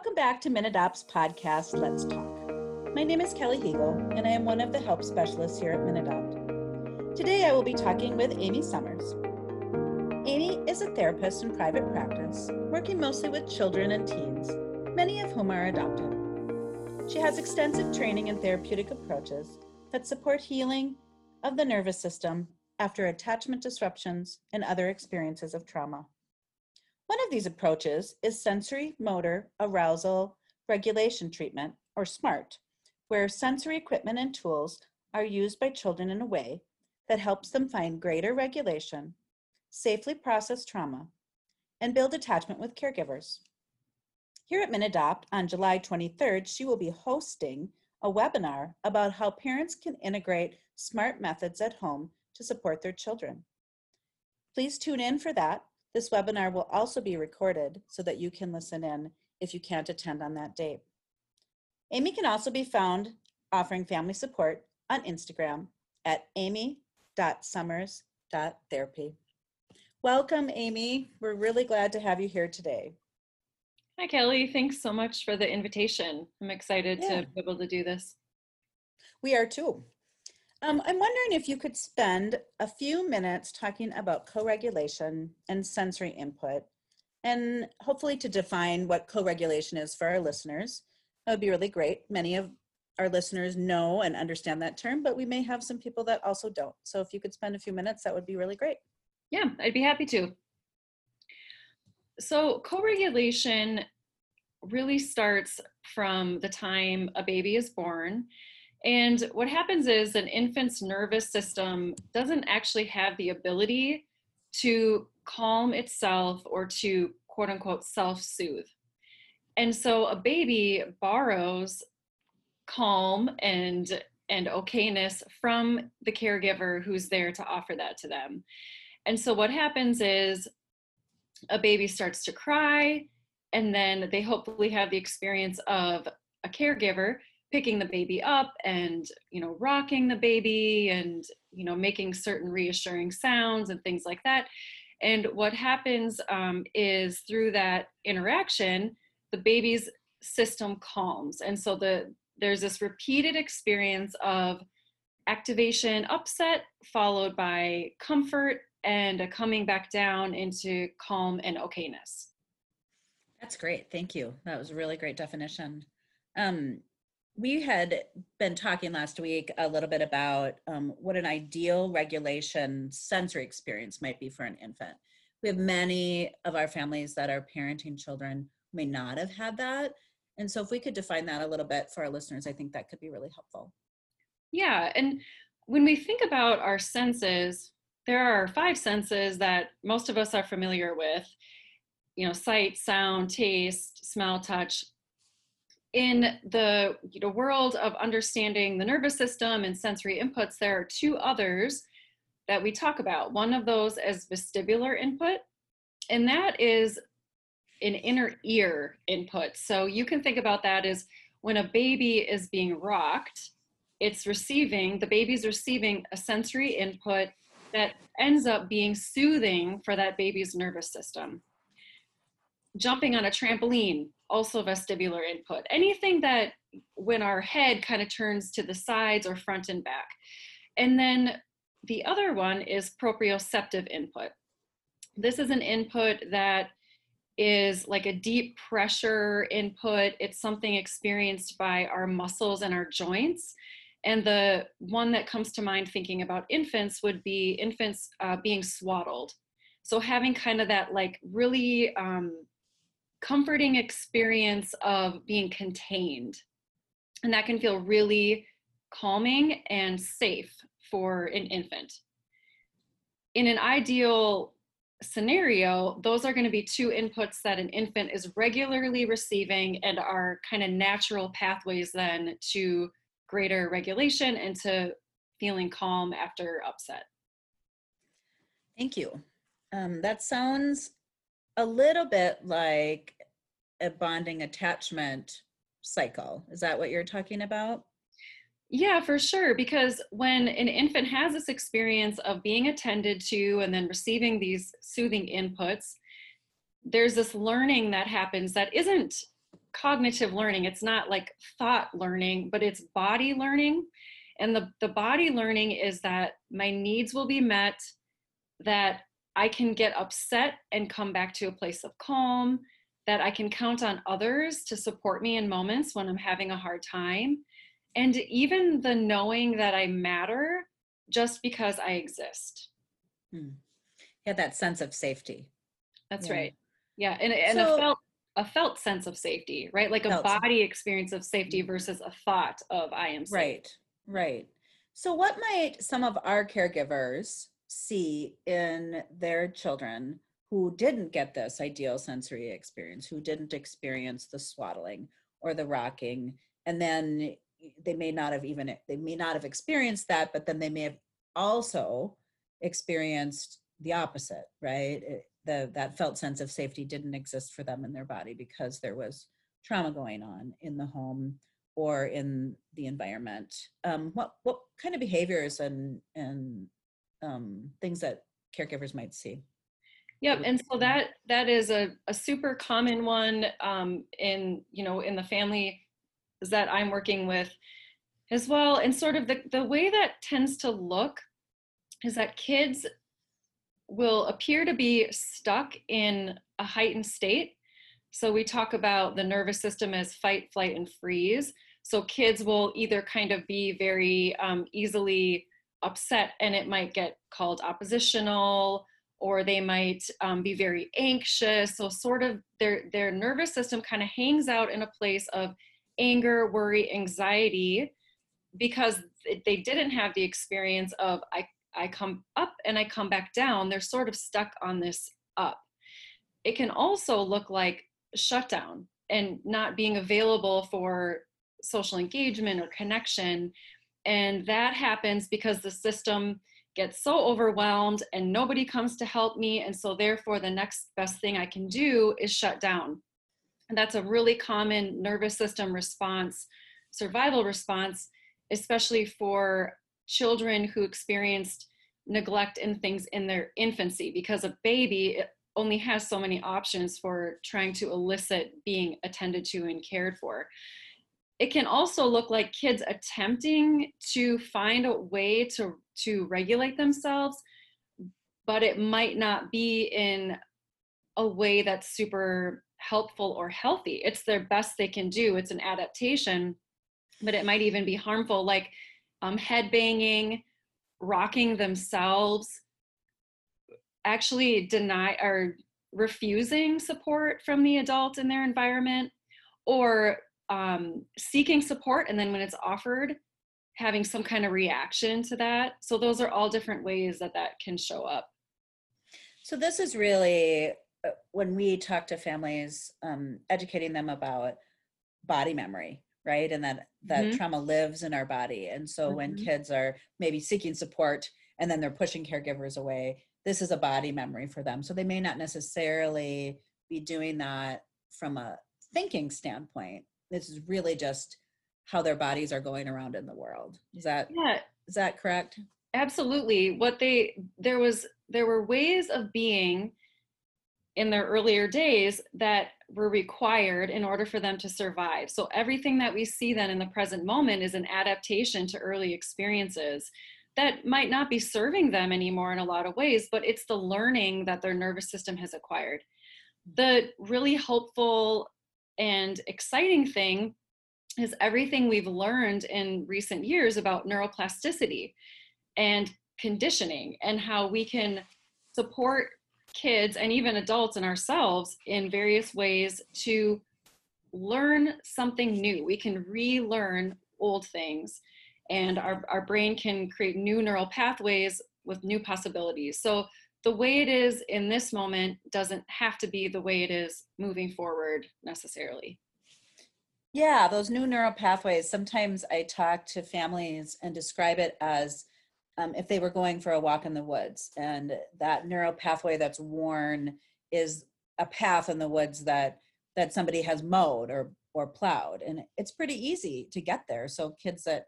Welcome back to MinAdopt's podcast, Let's Talk. My name is Kelly Hegel, and I am one of the help specialists here at MinAdopt. Today I will be talking with Amy Summers. Amy is a therapist in private practice, working mostly with children and teens, many of whom are adopted. She has extensive training in therapeutic approaches that support healing of the nervous system after attachment disruptions and other experiences of trauma. One of these approaches is sensory motor arousal regulation treatment, or SMART, where sensory equipment and tools are used by children in a way that helps them find greater regulation, safely process trauma, and build attachment with caregivers. Here at MinAdopt on July 23rd, she will be hosting a webinar about how parents can integrate SMART methods at home to support their children. Please tune in for that this webinar will also be recorded so that you can listen in if you can't attend on that date. Amy can also be found offering family support on Instagram at amy.summers.therapy. Welcome, Amy. We're really glad to have you here today. Hi, Kelly. Thanks so much for the invitation. I'm excited yeah. to be able to do this. We are too. Um, I'm wondering if you could spend a few minutes talking about co-regulation and sensory input, and hopefully to define what co-regulation is for our listeners. That would be really great. Many of our listeners know and understand that term, but we may have some people that also don't. So if you could spend a few minutes, that would be really great. Yeah, I'd be happy to. So co-regulation really starts from the time a baby is born and what happens is an infant's nervous system doesn't actually have the ability to calm itself or to quote unquote self soothe. And so a baby borrows calm and and okayness from the caregiver who's there to offer that to them. And so what happens is a baby starts to cry and then they hopefully have the experience of a caregiver picking the baby up and you know rocking the baby and you know making certain reassuring sounds and things like that. And what happens um, is through that interaction the baby's system calms. And so the there's this repeated experience of activation upset followed by comfort and a coming back down into calm and okayness. That's great. Thank you. That was a really great definition. Um, we had been talking last week a little bit about um, what an ideal regulation sensory experience might be for an infant. We have many of our families that are parenting children may not have had that. And so, if we could define that a little bit for our listeners, I think that could be really helpful. Yeah. And when we think about our senses, there are five senses that most of us are familiar with you know sight sound taste smell touch in the you know, world of understanding the nervous system and sensory inputs, there are two others that we talk about. One of those is vestibular input, and that is an inner ear input. So you can think about that as when a baby is being rocked, it's receiving, the baby's receiving a sensory input that ends up being soothing for that baby's nervous system. Jumping on a trampoline, also vestibular input. Anything that when our head kind of turns to the sides or front and back. And then the other one is proprioceptive input. This is an input that is like a deep pressure input. It's something experienced by our muscles and our joints. And the one that comes to mind thinking about infants would be infants uh, being swaddled. So having kind of that like really um, comforting experience of being contained. And that can feel really calming and safe for an infant. In an ideal scenario, those are going to be two inputs that an infant is regularly receiving and are kind of natural pathways then to greater regulation and to feeling calm after upset. Thank you. Um, that sounds a little bit like a bonding attachment cycle. Is that what you're talking about? Yeah, for sure. Because when an infant has this experience of being attended to and then receiving these soothing inputs, there's this learning that happens that isn't cognitive learning. It's not like thought learning, but it's body learning. And the, the body learning is that my needs will be met, that I can get upset and come back to a place of calm, that I can count on others to support me in moments when I'm having a hard time. And even the knowing that I matter just because I exist. Hmm. Yeah, that sense of safety. That's yeah. right. Yeah, and, and so, a felt a felt sense of safety, right? Like a body experience of safety versus a thought of I am safe. Right, right. So, what might some of our caregivers see in their children who didn't get this ideal sensory experience, who didn't experience the swaddling or the rocking, and then they may not have even they may not have experienced that, but then they may have also experienced the opposite, right? It, the that felt sense of safety didn't exist for them in their body because there was trauma going on in the home or in the environment. Um, what what kind of behaviors and and um, things that caregivers might see? Yep, and so that that is a, a super common one um, in you know in the family that I'm working with as well. And sort of the, the way that tends to look is that kids will appear to be stuck in a heightened state. So we talk about the nervous system as fight, flight, and freeze. So kids will either kind of be very um, easily upset and it might get called oppositional or they might um, be very anxious. So sort of their, their nervous system kind of hangs out in a place of anger, worry, anxiety because they didn't have the experience of I I come up and I come back down, they're sort of stuck on this up. It can also look like shutdown and not being available for social engagement or connection. And that happens because the system gets so overwhelmed and nobody comes to help me. And so, therefore, the next best thing I can do is shut down. And that's a really common nervous system response, survival response, especially for children who experienced neglect and things in their infancy because a baby only has so many options for trying to elicit being attended to and cared for. It can also look like kids attempting to find a way to, to regulate themselves, but it might not be in a way that's super helpful or healthy. It's their best they can do. It's an adaptation, but it might even be harmful. Like um, head banging, rocking themselves, actually deny or refusing support from the adult in their environment, or um, seeking support and then when it's offered, having some kind of reaction to that. So those are all different ways that that can show up. So this is really uh, when we talk to families, um, educating them about body memory right and that that mm-hmm. trauma lives in our body and so mm-hmm. when kids are maybe seeking support and then they're pushing caregivers away this is a body memory for them so they may not necessarily be doing that from a thinking standpoint this is really just how their bodies are going around in the world is that yeah is that correct absolutely what they there was there were ways of being in their earlier days that were required in order for them to survive. So everything that we see then in the present moment is an adaptation to early experiences that might not be serving them anymore in a lot of ways, but it's the learning that their nervous system has acquired. The really hopeful and exciting thing is everything we've learned in recent years about neuroplasticity and conditioning and how we can support kids and even adults and ourselves in various ways to learn something new. We can relearn old things, and our, our brain can create new neural pathways with new possibilities. So, the way it is in this moment doesn't have to be the way it is moving forward necessarily. Yeah, those new neural pathways. Sometimes I talk to families and describe it as um, if they were going for a walk in the woods and that neural pathway that's worn is a path in the woods that that somebody has mowed or or plowed and it's pretty easy to get there so kids that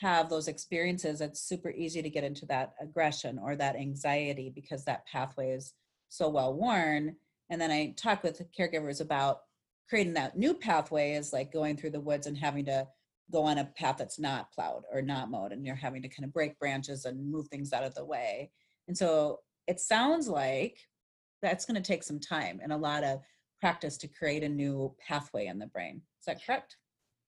have those experiences it's super easy to get into that aggression or that anxiety because that pathway is so well worn. And then i talk with caregivers about creating that new pathway is like going through the woods and having to go on a path that's not plowed or not mowed and you're having to kind of break branches and move things out of the way. And so it sounds like that's going to take some time and a lot of practice to create a new pathway in the brain. Is that correct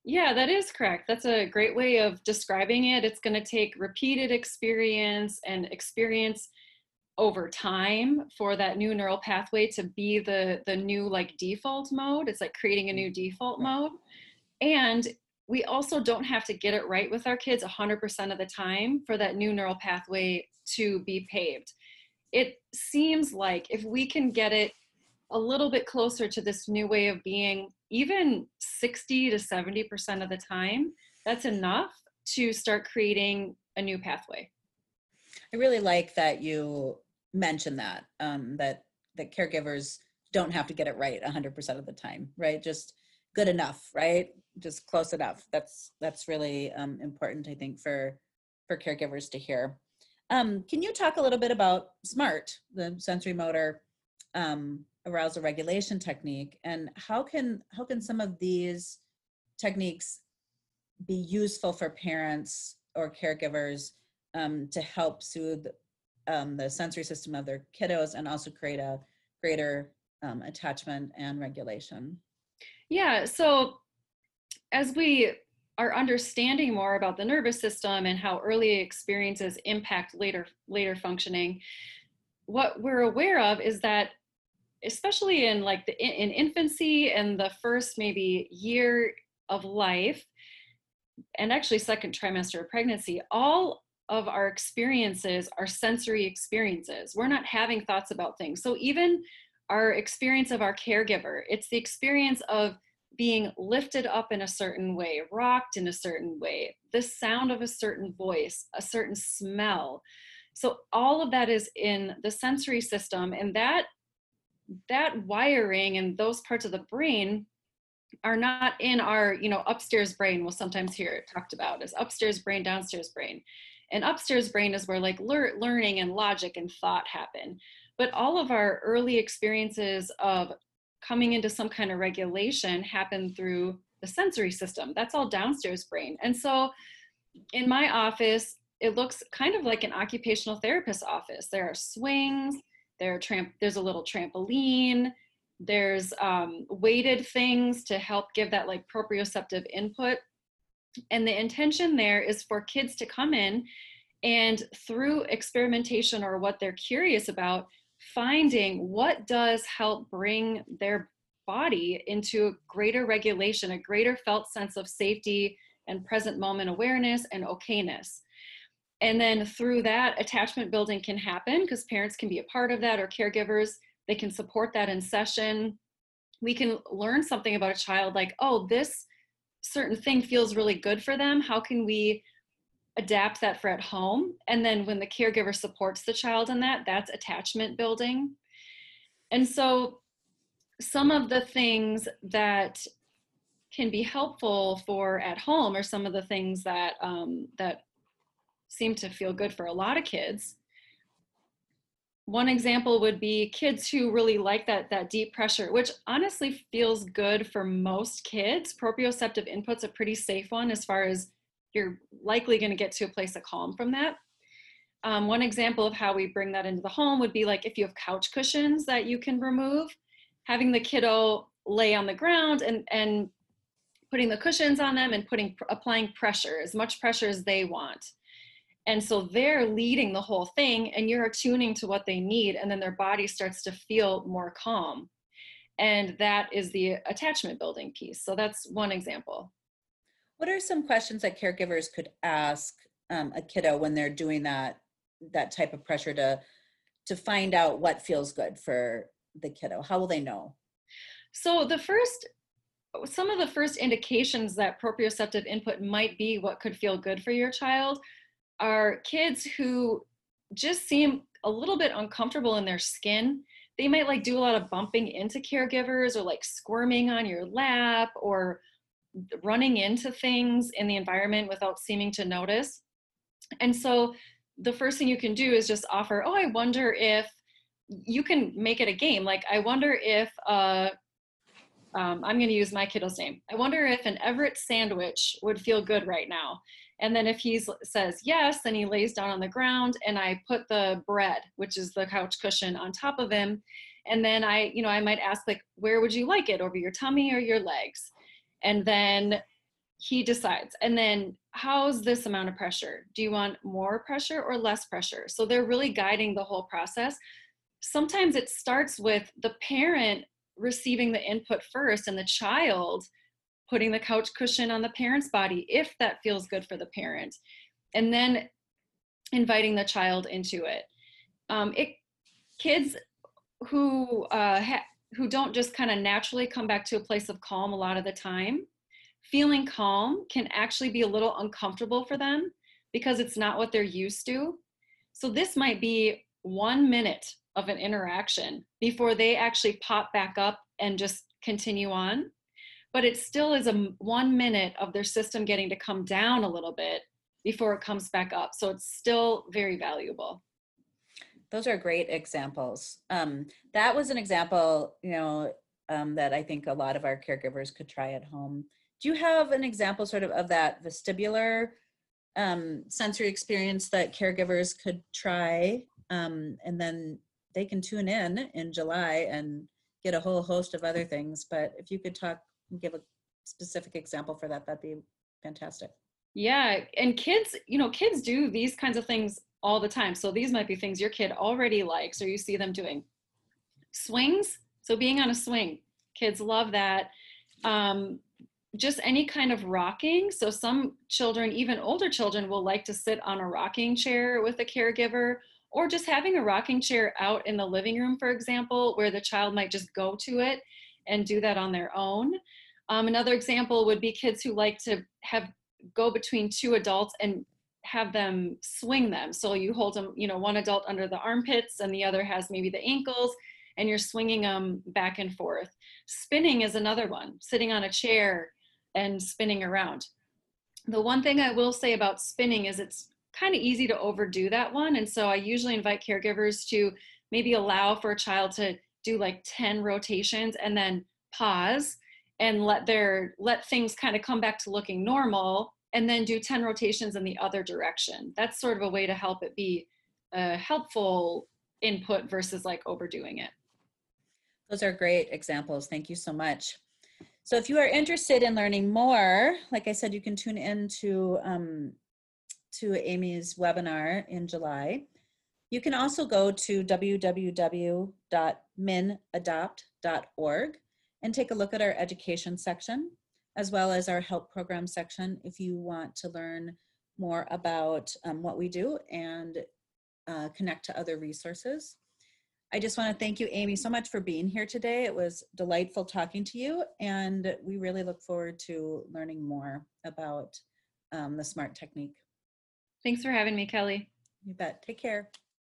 yeah, that is correct. That's a great way of describing it. It's going to take repeated experience and experience over time for that new neural pathway to be the the new like default mode. It's like creating a new default mode. And we also don't have to get it right with our kids 100% of the time for that new neural pathway to be paved. It seems like if we can get it a little bit closer to this new way of being even 60 to 70% of the time, that's enough to start creating a new pathway. I really like that you mentioned that, um, that, that caregivers don't have to get it right 100% of the time, right? Just good enough, right? Just close enough. That's, that's really um, important, I think, for, for caregivers to hear. Um, can you talk a little bit about SMART, the sensory motor um, arousal regulation technique and how can how can some of these techniques be useful for parents or caregivers um, to help soothe um, the sensory system of their kiddos and also create a greater um, attachment and regulation? Yeah so as we are understanding more about the nervous system and how early experiences impact later later functioning what we're aware of is that especially in like the in infancy and the first maybe year of life and actually second trimester of pregnancy all of our experiences are sensory experiences. We're not having thoughts about things. So even our experience of our caregiver it's the experience of being lifted up in a certain way rocked in a certain way the sound of a certain voice a certain smell. So all of that is in the sensory system and that that wiring and those parts of the brain are not in our you know upstairs brain we'll sometimes hear it talked about as upstairs brain downstairs brain. And upstairs brain is where like lear- learning and logic and thought happen. But all of our early experiences of coming into some kind of regulation happen through the sensory system. That's all downstairs brain. And so in my office it looks kind of like an occupational therapist office. There are swings there tramp- there's a little trampoline. There's um, weighted things to help give that like proprioceptive input. And the intention there is for kids to come in and through experimentation or what they're curious about, finding what does help bring their body into greater regulation, a greater felt sense of safety and present moment awareness and okayness and then through that attachment building can happen because parents can be a part of that or caregivers they can support that in session. We can learn something about a child like oh this certain thing feels really good for them. How can we adapt that for at home? And then when the caregiver supports the child in that that's attachment building. And so some of the things that can be helpful for at home are some of the things that um, that seem to feel good for a lot of kids. One example would be kids who really like that, that deep pressure, which honestly feels good for most kids. Proprioceptive input's a pretty safe one as far as you're likely going to get to a place of calm from that. Um, one example of how we bring that into the home would be like if you have couch cushions that you can remove, having the kiddo lay on the ground and, and putting the cushions on them and putting applying pressure, as much pressure as they want and so they're leading the whole thing and you're attuning to what they need and then their body starts to feel more calm. And that is the attachment building piece. So that's one example. What are some questions that caregivers could ask um, a kiddo when they're doing that that type of pressure to to find out what feels good for the kiddo? How will they know? So the first some of the first indications that proprioceptive input might be what could feel good for your child are kids who just seem a little bit uncomfortable in their skin. They might like do a lot of bumping into caregivers or like squirming on your lap or running into things in the environment without seeming to notice. And so the first thing you can do is just offer, oh, I wonder if you can make it a game. Like, I wonder if uh, um, I'm going to use my kiddo's name. I wonder if an Everett sandwich would feel good right now. And then if he says yes, then he lays down on the ground and I put the bread, which is the couch cushion, on top of him. And then I, you know, I might ask, like, where would you like it? Over your tummy or your legs? And then he decides. And then how's this amount of pressure? Do you want more pressure or less pressure? So they're really guiding the whole process. Sometimes it starts with the parent receiving the input first and the child putting the couch cushion on the parent's body if that feels good for the parent and then inviting the child into it. Um, it kids who uh, ha- who don't just kind of naturally come back to a place of calm a lot of the time feeling calm can actually be a little uncomfortable for them because it's not what they're used to. So this might be one minute of an interaction before they actually pop back up and just continue on but it still is a one minute of their system getting to come down a little bit before it comes back up. So it's still very valuable. Those are great examples. Um, that was an example, you know, um, that I think a lot of our caregivers could try at home. Do you have an example, sort of, of that vestibular um, sensory experience that caregivers could try, um, and then they can tune in in July and get a whole host of other things. But if you could talk give a specific example for that, that'd be fantastic. Yeah, and kids, you know, kids do these kinds of things all the time. So these might be things your kid already likes or you see them doing. Swings, so being on a swing, kids love that. Um, just any kind of rocking. So some children, even older children, will like to sit on a rocking chair with a caregiver or just having a rocking chair out in the living room, for example, where the child might just go to it and do that on their own. Um, another example would be kids who like to have go between two adults and have them swing them. So you hold them, you know, one adult under the armpits and the other has maybe the ankles and you're swinging them back and forth. Spinning is another one, sitting on a chair and spinning around. The one thing I will say about spinning is it's kind of easy to overdo that one. And so I usually invite caregivers to maybe allow for a child to do like 10 rotations and then pause and let their let things kind of come back to looking normal and then do 10 rotations in the other direction. That's sort of a way to help it be a helpful input versus like overdoing it. Those are great examples. Thank you so much. So if you are interested in learning more like i said you can tune in to um, to amy's webinar in july you can also go to www.minadopt.org and take a look at our education section as well as our help program section if you want to learn more about um, what we do and uh, connect to other resources. I just want to thank you, Amy, so much for being here today. It was delightful talking to you, and we really look forward to learning more about um, the SMART technique. Thanks for having me, Kelly. You bet. Take care.